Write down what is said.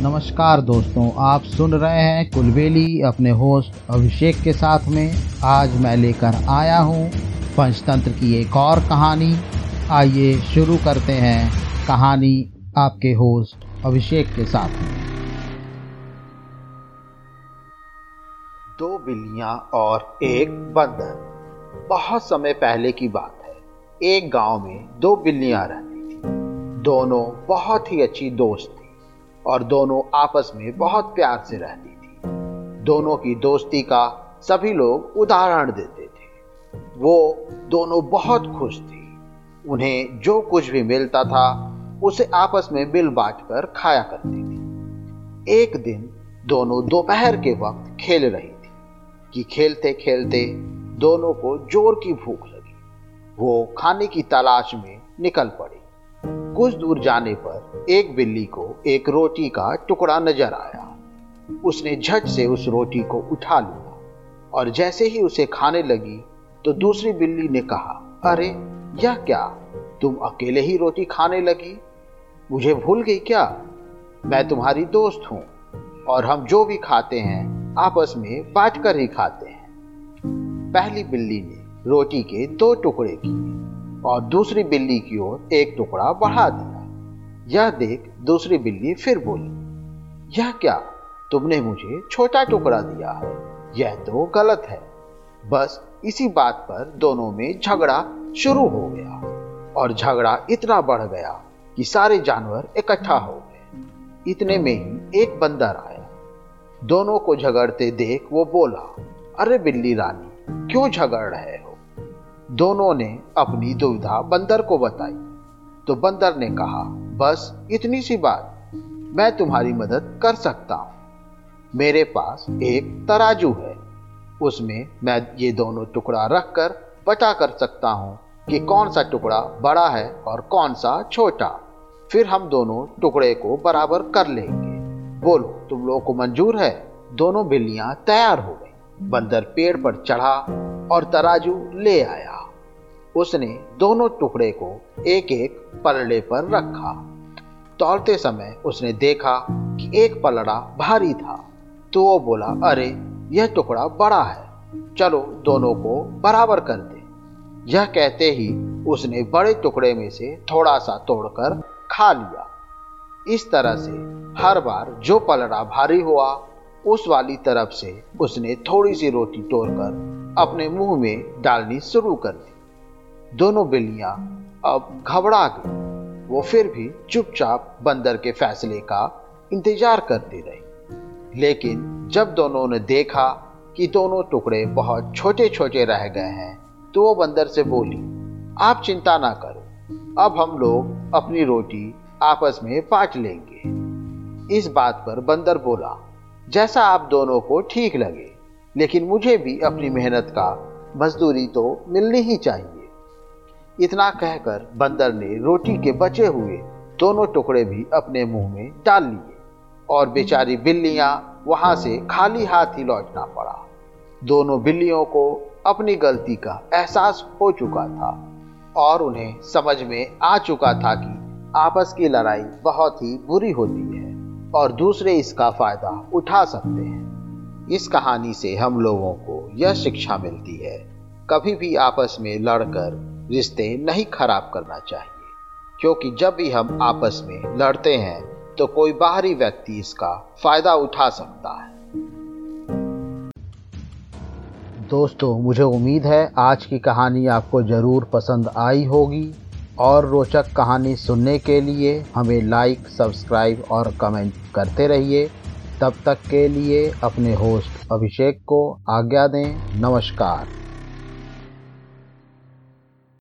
नमस्कार दोस्तों, आप सुन रहे हैं कुलबेली अपने होस्ट अभिषेक के साथ में। आज मैं लेकर आया हूँ पंचतंत्र की एक और कहानी। आइए शुरू करते हैं कहानी आपके होस्ट अभिषेक के साथ में। दो बिल्लियाँ और एक बंदर। बहुत समय पहले की बात है। एक गाँव में दो बिल्लियाँ रहती थी। दोनों बहुत ही अच्छी दोस्त और दोनों आपस में बहुत प्यार से रहती थी। दोनों की दोस्ती का सभी लोग उदाहरण देते थे। वो दोनों बहुत खुश थी। उन्हें जो कुछ भी मिलता था, उसे आपस में मिल बांट कर खाया करती थी। एक दिन दोनों दोपहर के वक्त खेल रही थी कि खेलते खेलते दोनों को ज़ोर की भूख लगी। वो खाने की तलाश में निकल पड़ी। कुछ दूर जाने पर एक बिल्ली को एक रोटी का टुकड़ा नज़र आया। उसने झट से उस रोटी को उठा लिया और जैसे ही उसे खाने लगी तो दूसरी बिल्ली ने कहा, अरे, यह क्या? तुम अकेले ही रोटी खाने लगी? मुझे भूल गई क्या? मैं तुम्हारी दोस्त हूँ और हम जो भी खाते हैं, आपस में बांट कर ही खाते हैं। पहली बिल्ली ने रोटी के दो टुकड़े किए और दूसरी बिल्ली की ओर एक टुकड़ा बढ़ा दिया। यह देख दूसरी बिल्ली फिर बोली, यह क्या? तुमने मुझे छोटा टुकड़ा दिया है। यह तो गलत है। बस इसी बात पर दोनों में झगड़ा शुरू हो गया और झगड़ा इतना बढ़ गया कि सारे जानवर इकट्ठा हो गए। इतने में ही एक बंदर आया। दोनों को झगड़ते देख वो बोला, अरे बिल्ली रानी, क्यों झगड़ रहे हो? दोनों ने अपनी दुविधा बंदर को बताई। तो बंदर ने कहा बस इतनी सी बात। मैं तुम्हारी मदद कर सकता हूँ। मेरे पास एक तराजू है। उसमें मैं ये दोनों टुकड़ा रखकर पता कर सकता हूँ कि कौन सा टुकड़ा बड़ा है और कौन सा छोटा। फिर हम दोनों टुकड़े को बराबर कर लेंगे। बोलो, तुम लोगों को मंजूर है? दोनों बिल्लियाँ तैयार हो गई। बंदर पेड़ पर चढ़ा और तराजू ले आया। उसने दोनों टुकड़े को एक एक पलड़े पर रखा। तोलते समय उसने देखा कि एक पलड़ा भारी था। तो वो बोला, अरे, यह टुकड़ा बड़ा है। चलो दोनों को बराबर कर दे। यह कहते ही उसने बड़े टुकड़े में से थोड़ा सा तोड़कर खा लिया। इस तरह से हर बार जो पलड़ा भारी हुआ, उस वाली तरफ़ से उसने थोड़ी सी रोटी तोड़कर अपने मुँह में डालनी शुरू कर दी। दोनों बिल्लियाँ अब घबरा गई। वो फिर भी चुपचाप बंदर के फैसले का इंतज़ार करती रही। लेकिन जब दोनों ने देखा कि दोनों टुकड़े बहुत छोटे छोटे रह गए हैं तो वो बंदर से बोली, आप चिंता ना करो, अब हम लोग अपनी रोटी आपस में बांट लेंगे। इस बात पर बंदर बोला, जैसा आप दोनों को ठीक लगे, लेकिन मुझे भी अपनी मेहनत का मजदूरी तो मिलनी ही चाहिए। इतना कहकर बंदर ने रोटी के बचे हुए दोनों टुकड़े भी अपने मुँह में डाल लिए और बेचारी बिल्लियाँ वहाँ से खाली हाथ ही लौटना पड़ा। दोनों बिल्लियों को अपनी गलती का एहसास हो चुका था और उन्हें समझ में आ चुका था कि आपस की लड़ाई बहुत ही बुरी होती है और दूसरे इसका फ़ायदा उठा सकते हैं। इस कहानी से हम लोगों को यह शिक्षा मिलती है, कभी भी आपस में लड़कर रिश्ते नहीं खराब करना चाहिए। क्योंकि जब भी हम आपस में लड़ते हैं तो कोई बाहरी व्यक्ति इसका फ़ायदा उठा सकता है। दोस्तों, मुझे उम्मीद है आज की कहानी आपको ज़रूर पसंद आई होगी। और रोचक कहानी सुनने के लिए हमें लाइक सब्सक्राइब और कमेंट करते रहिए। तब तक के लिए अपने होस्ट अभिषेक को आज्ञा दें। नमस्कार।